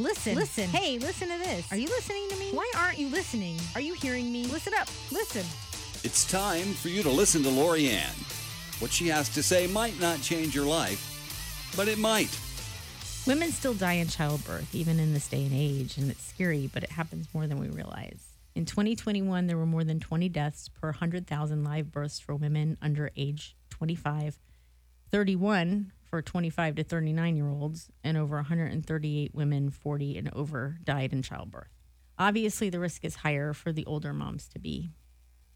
Listen, listen. Hey, listen to this. Are you listening to me? Why aren't you listening? Are you hearing me? Listen up. Listen. It's time for you to listen to Lauriane. What she has to say might not change your life, but it might. Women still die in childbirth, even in this day and age, and it's scary, but it happens more than we realize. In 2021, there were more than 20 deaths per 100,000 live births for women under age 25, 31 for 25 to 39 year olds, and over 138 women 40 and over died in childbirth. Obviously, the risk is higher for the older moms to be.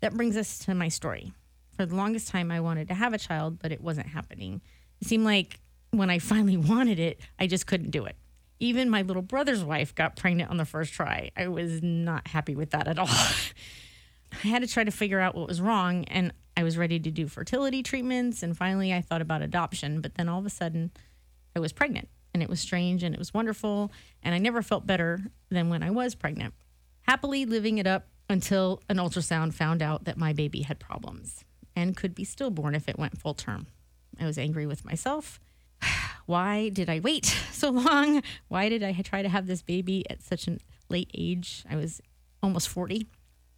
That brings us to my story. For the longest time, I wanted to have a child, but it wasn't happening. It seemed like when I finally wanted it, I just couldn't do it. Even my little brother's wife got pregnant on the first try. I was not happy with that at all. I had to try to figure out what was wrong, and I was ready to do fertility treatments. And finally, I thought about adoption, but then all of a sudden, I was pregnant, and it was strange and it was wonderful. And I never felt better than when I was pregnant. Happily living it up until an ultrasound found out that my baby had problems and could be stillborn if it went full term. I was angry with myself. Why did I wait so long? Why did I try to have this baby at such a late age? I was almost 40.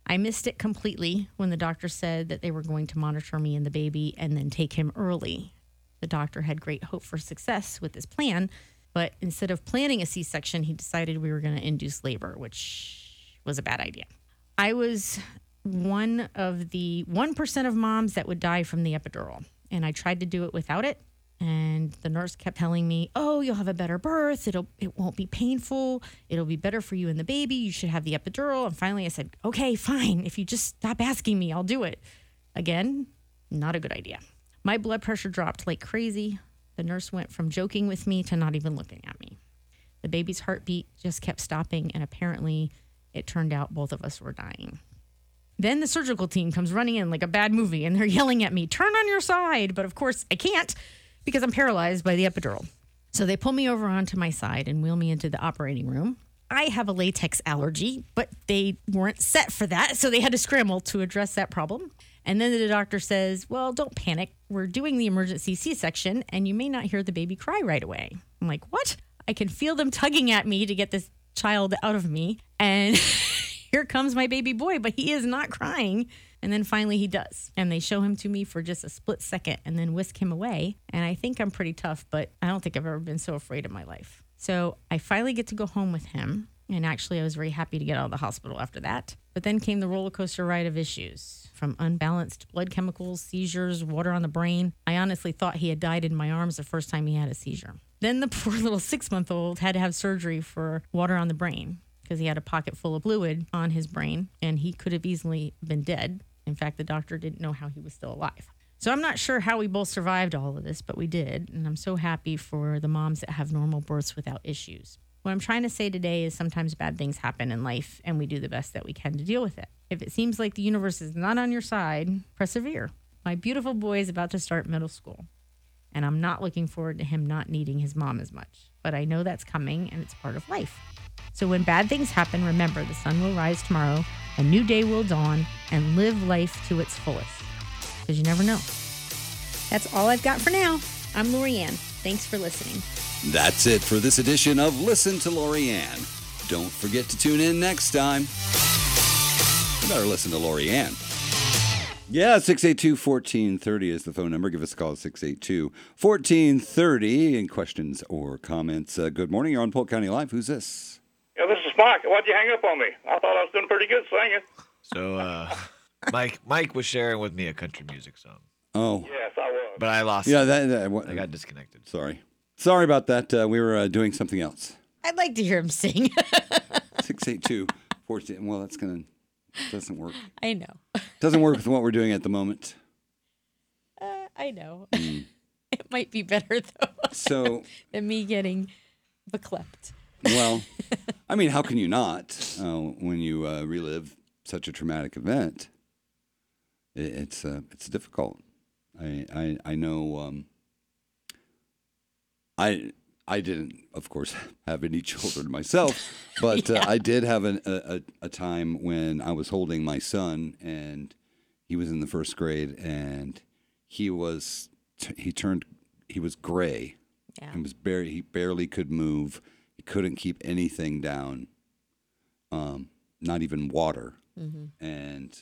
I missed it completely when the doctor said that they were going to monitor me and the baby and then take him early. The doctor had great hope for success with his plan, but instead of planning a C section, he decided we were going to induce labor, which was a bad idea. I was one of the 1% of moms that would die from the epidural, and I tried to do it without it. And the nurse kept telling me, "Oh, you'll have a better birth. It'll it won't be painful. It'll be better for you and the baby. You should have the epidural." And finally I said, "Okay, fine. If you just stop asking me, I'll do it." Again, not a good idea. My blood pressure dropped like crazy. The nurse went from joking with me to not even looking at me. The baby's heartbeat just kept stopping and apparently it turned out both of us were dying. Then the surgical team comes running in like a bad movie and they're yelling at me, turn on your side. But of course, I can't because I'm paralyzed by the epidural. So they pull me over onto my side and wheel me into the operating room. I have a latex allergy, but they weren't set for that. So they had to scramble to address that problem. And then the doctor says, Well, don't panic. We're doing the emergency C section and you may not hear the baby cry right away. I'm like, What? I can feel them tugging at me to get this child out of me. And here comes my baby boy, but he is not crying. And then finally he does. And they show him to me for just a split second and then whisk him away. And I think I'm pretty tough, but I don't think I've ever been so afraid in my life. So I finally get to go home with him. And actually, I was very happy to get out of the hospital after that. But then came the roller coaster ride of issues from unbalanced blood chemicals, seizures, water on the brain. I honestly thought he had died in my arms the first time he had a seizure. Then the poor little six month old had to have surgery for water on the brain because he had a pocket full of fluid on his brain and he could have easily been dead. In fact, the doctor didn't know how he was still alive. So I'm not sure how we both survived all of this, but we did. And I'm so happy for the moms that have normal births without issues. What I'm trying to say today is sometimes bad things happen in life and we do the best that we can to deal with it. If it seems like the universe is not on your side, persevere. My beautiful boy is about to start middle school, and I'm not looking forward to him not needing his mom as much. But I know that's coming and it's part of life. So when bad things happen, remember the sun will rise tomorrow, a new day will dawn, and live life to its fullest. Because you never know. That's all I've got for now. I'm Lauriane. Thanks for listening. That's it for this edition of Listen to Lauriane. Don't forget to tune in next time. You better listen to Lauriane. Yeah, 682 1430 is the phone number. Give us a call 682 1430. Any questions or comments? Uh, good morning. You're on Polk County Live. Who's this? Yeah, Mike. Why'd you hang up on me? I thought I was doing pretty good singing. So, uh, Mike, Mike was sharing with me a country music song, Oh, Yes, I was. but I lost. yeah, it. that, that what, I got disconnected. sorry. Sorry about that. Uh, we were uh, doing something else. I'd like to hear him sing. 682 14. Well, that's going to, doesn't work. I know. Doesn't work with what we're doing at the moment. Uh, I know. it might be better, though, So, than me getting beklept. well, I mean, how can you not uh, when you uh, relive such a traumatic event? It, it's uh, it's difficult. I I, I know. Um, I I didn't, of course, have any children myself, but uh, I did have an, a, a a time when I was holding my son, and he was in the first grade, and he was t- he turned he was gray. Yeah. He was barely he barely could move. He couldn't keep anything down, um, not even water. And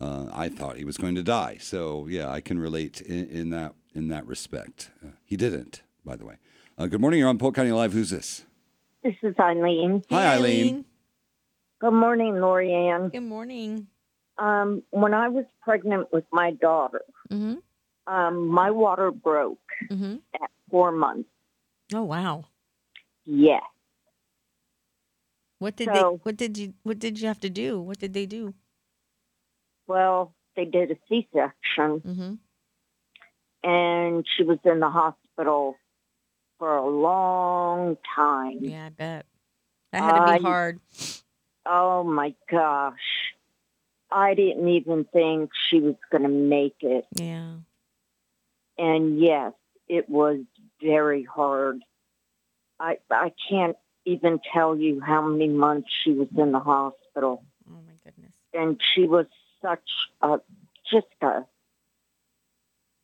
uh, I thought he was going to die. So yeah, I can relate in, in that in that respect. Uh, he didn't, by the way. Uh, good morning. You're on Polk County Live. Who's this? This is Eileen. Hi, Eileen. Good morning, Lauriane. Good morning. Um, when I was pregnant with my daughter, Mm-hmm. um, my water broke Mm-hmm. at four months. Oh wow. Yes. What did So- they? What did you? What did you have to do? What did they do? Well, they did a C-section, Mm-hmm. and she was in the hospital for a long time. Yeah, I bet that had to I- be hard. Oh my gosh. I didn't even think she was going to make it. Yeah. And yes, it was very hard. I I can't even tell you how many months she was in the hospital, Oh my goodness. and she was such a just a.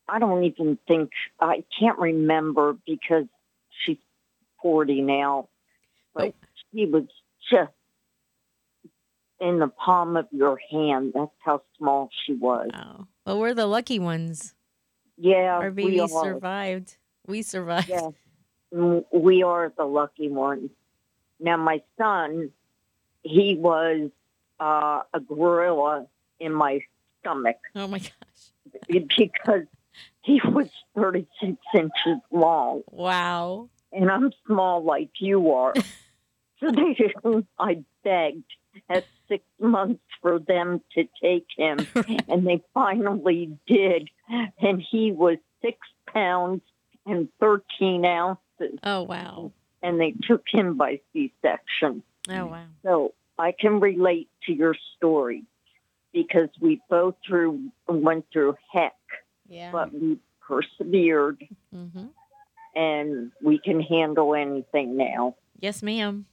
I don't even think I can't remember because she's forty now, but Oh. she was just in the palm of your hand. That's how small she was. Wow. Well, we're the lucky ones. Yeah, Our baby survived. We survived. Yes, we are the lucky ones. Now, my son, he was uh, a gorilla in my stomach Oh my gosh. because he was 36 inches long, Wow. and I'm small like you are. so they, I begged at six months for them to take him, and they finally did. And he was six pounds and 13 ounces. Oh wow. and they took him by C-section. Oh wow. So I can relate to your story because we both through went through heck, Yeah. but we persevered mm-hmm. and we can handle anything now. Yes, ma'am.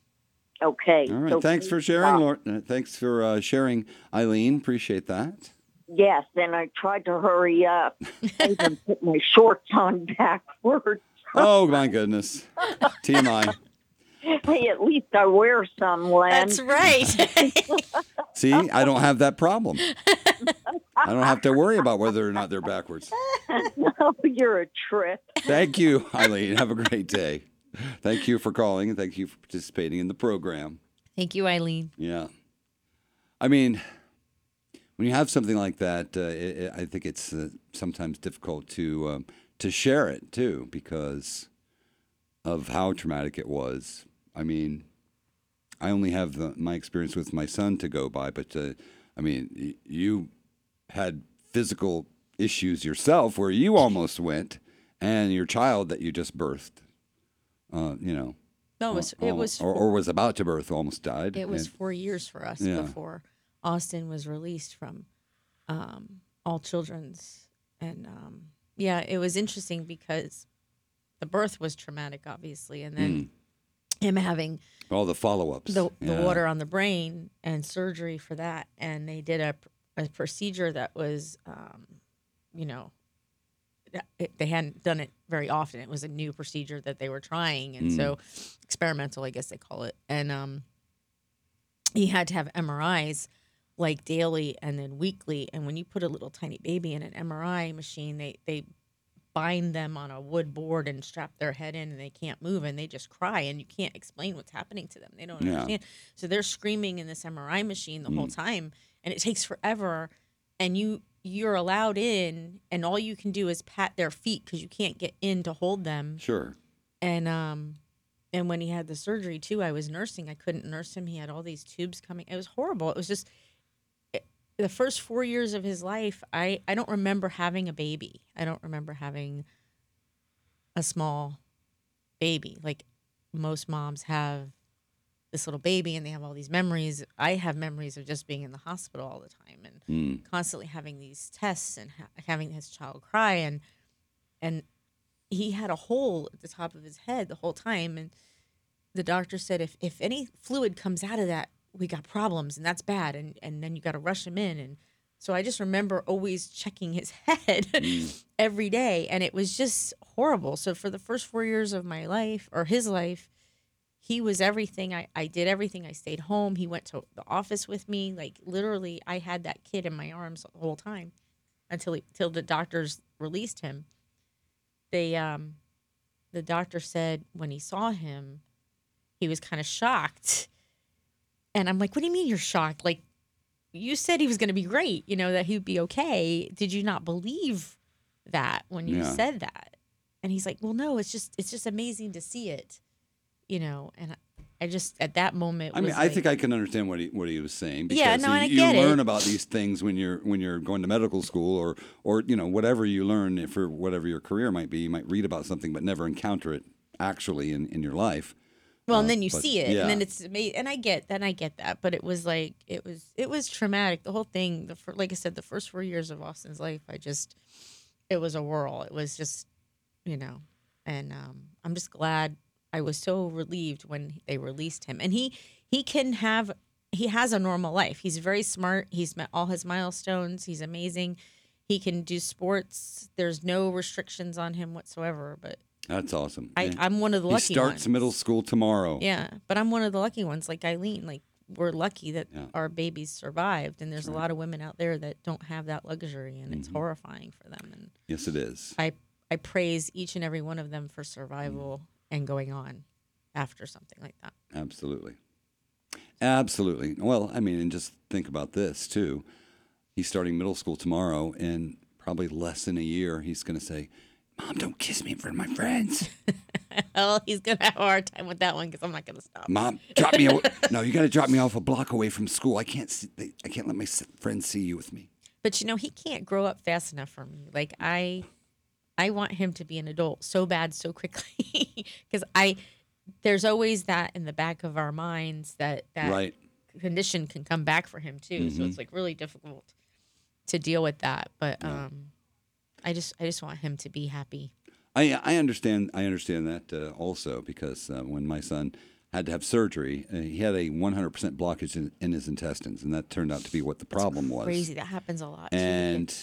Okay. All right. so thanks for sharing, stop. Lord. Uh, thanks for uh, sharing, Eileen. Appreciate that. Yes, and I tried to hurry up. I even put my shorts on backwards. Oh my goodness. TMI. Hey, at least I wear some, Len. That's right. See, I don't have that problem. I don't have to worry about whether or not they're backwards. oh, you're a trip. Thank you, Eileen. Have a great day. Thank you for calling and thank you for participating in the program. Thank you, Eileen. Yeah. I mean, when you have something like that, uh, it, it- I think it's uh, sometimes difficult to um, to share it too because of how traumatic it was. I mean, I only have the, my experience with my son to go by, but uh, I mean, y- you had physical issues yourself where you almost went, and your child that you just birthed, uh, you know, No, it was it was or, or was about to birth, almost died. it was and- four years for us Yeah. before Austin was released from um, all children's, and um, yeah, it was interesting because the birth was traumatic, obviously, and then him having all the follow-ups. the, the water on the brain and surgery for that. And they did a, a procedure that was um, you know it, they hadn't done it very often. It was a new procedure that they were trying and so experimental i guess they call it. And um, he had to have mris like daily and then weekly and when you put a little tiny baby in an mri machine they they bind them on a wood board and strap their head in and they can't move and they just cry and you can't explain what's happening to them. They don't Yeah. understand. So they're screaming in this MRI machine the whole time and it takes forever and you you're allowed in and all you can do is pat their feet cuz you can't get in to hold them Sure. and um and when he had the surgery too i was nursing i couldn't nurse him he had all these tubes coming it was horrible it was just the first four years of his life i i don't remember having a baby. I don't remember having a small baby. Like most moms have this little baby and they have all these memories. I have memories of just being in the hospital all the time and Mm. constantly having these tests and ha- having his child cry and and he had a hole at the top of his head the whole time. And the doctor said if if any fluid comes out of that we got problems and that's bad and and then you got to rush him in and so I just remember always checking his head every day and it was just horrible so for the first 4 years of my life or his life he was everything. I, I did everything. I stayed home. He went to the office with me. Like literally, I had that kid in my arms the whole time until he, till the doctors released him. They um, the doctor said when he saw him, he was kind of shocked, and I'm like, "What do you mean you're shocked? Like, you said he was going to be great. You know that he would be okay. Did you not believe that when you Yeah. said that?" And he's like, "Well, no. It's just it's just amazing to see it." you know, and I- just at that moment. I mean, I like- think I can understand what he what he was saying. Because Yeah, no, you, you it. learn about these things when you're when you're going to medical school or or you know whatever you learn for whatever your career might be. You might read about something but never encounter it actually in, in your life. Well, and then you but see it, yeah. and then it's amazing. And I get then I get that, but it was like it was it was traumatic. The whole thing, the fir- like I said, the first four years of Austin's life, I just it was a whirl. It was just you know, and um, I'm just glad I was so relieved when they released him, and he he can have he has a normal life. He's very smart. He's met all his milestones. He's amazing. He can do sports. There's no restrictions on him whatsoever. But That's awesome. I, I'm one of the lucky. he lucky starts ones. middle school tomorrow. Yeah, but I'm one of the lucky ones, like Eileen. Like we're lucky that Yeah. our babies survived, and there's a lot of women out there that don't have that luxury, and Mm-hmm. it's horrifying for them. And Yes, it is. I I praise each and every one of them for survival and going on after something like that. Absolutely. Absolutely. Well, I mean, and just think about this too. He's starting middle school tomorrow, and probably less than a year, he's going to say, Mom, don't kiss me in front of my friends. Well, he's gonna have a hard time with that one because I'm not gonna stop. Mom, drop me. Away. no, you got to drop me off a block away from school. I can't. See, I can't let my friends see you with me. But you know, he can't grow up fast enough for me. Like I I want him to be an adult so bad so quickly because I there's always that in the back of our minds that that Right. condition can come back for him too. So it's like really difficult to deal with that. But um I just I just want him to be happy. I I understand. I understand that uh, also because uh, when my son had to have surgery, uh, he had a 100% blockage in, in his intestines, and that turned out to be what the problem was. Crazy. That happens a lot. And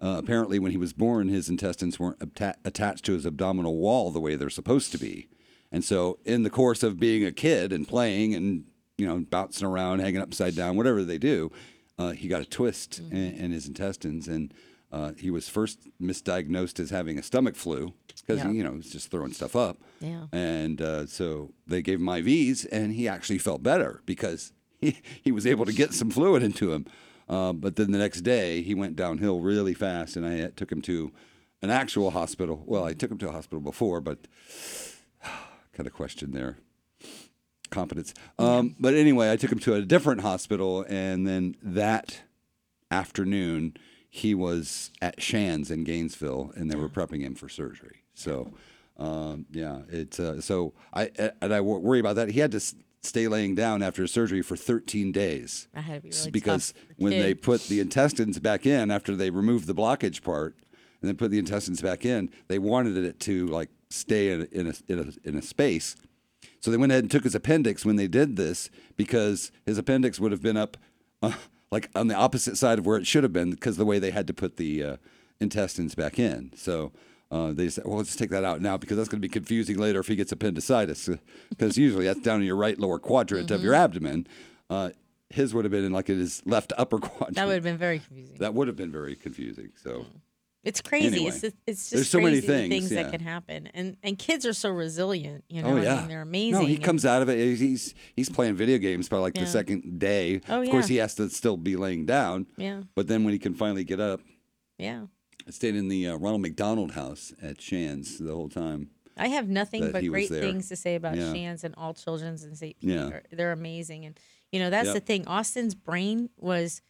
uh, apparently, when he was born, his intestines weren't atta- attached to his abdominal wall the way they're supposed to be. And so, in the course of being a kid and playing and you know bouncing around, hanging upside down, whatever they do, uh, he got a twist Mm-hmm. in, in his intestines, and uh, he was first misdiagnosed as having a stomach flu because Yeah. you know he's just throwing stuff up. Yeah. And uh, so they gave him IVs, and he actually felt better because he, he was able to get some fluid into him. Uh, but then the next day, he went downhill really fast, and I took him to an actual hospital. Well, I took him to a hospital before, but kind of question there competence. Um, but anyway, I took him to a different hospital, and then that afternoon, he was at Shands in Gainesville, and they were prepping him for surgery. So, um, yeah, it's uh, so I and I worry about that. He had to s- stay laying down after his surgery for 13 days That had to be really because tough for a when kid. they put the intestines back in after they removed the blockage part and then put the intestines back in, they wanted it to like stay in a, in a, in a, in a space. So they went ahead and took his appendix when they did this because his appendix would have been up uh, like on the opposite side of where it should have been because the way they had to put the uh, intestines back in. So uh, they said, well, let's just take that out now because that's going to be confusing later if he gets appendicitis because usually that's down in your right lower quadrant of Mm-hmm. your abdomen. Uh, his would have been in like in his left upper quadrant. that would have been very confusing. That would have been very confusing. So It's crazy. Anyway, it's just, it's just there's so many things, that yeah. can happen, and and kids are so resilient. You know, Oh I yeah, mean, they're amazing. No, he and- comes out of it. He's he's playing video games by like Yeah. the second day. Oh, of course, he has to still be laying down. Yeah, But then when he can finally get up, yeah. I stayed in the uh, Ronald McDonald House at Shands the whole time. I have nothing but great things to say about Yeah. Shands and all children's and St. Yeah. They're amazing, and you know that's Yep. the thing. Austin's brain was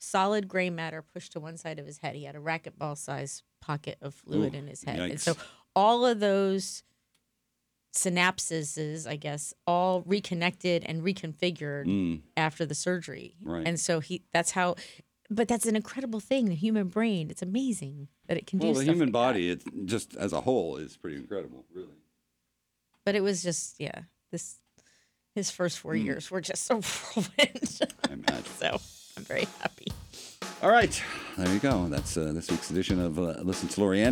solid gray matter pushed to one side of his head. He had a racquetball size pocket of fluid Ooh, in his head, and so all of those synapses, I guess, all reconnected and reconfigured Mm, after the surgery. Right. And so he that's how but that's an incredible thing, the human brain. It's amazing that it can well, do the stuff human like that. body, it just as a whole, is pretty incredible, really. But it was just yeah, this his first four years were just so whirlwind. I imagine. so I'm very happy. All right, there you go. That's uh, this week's edition of uh, Listen to Lauriane.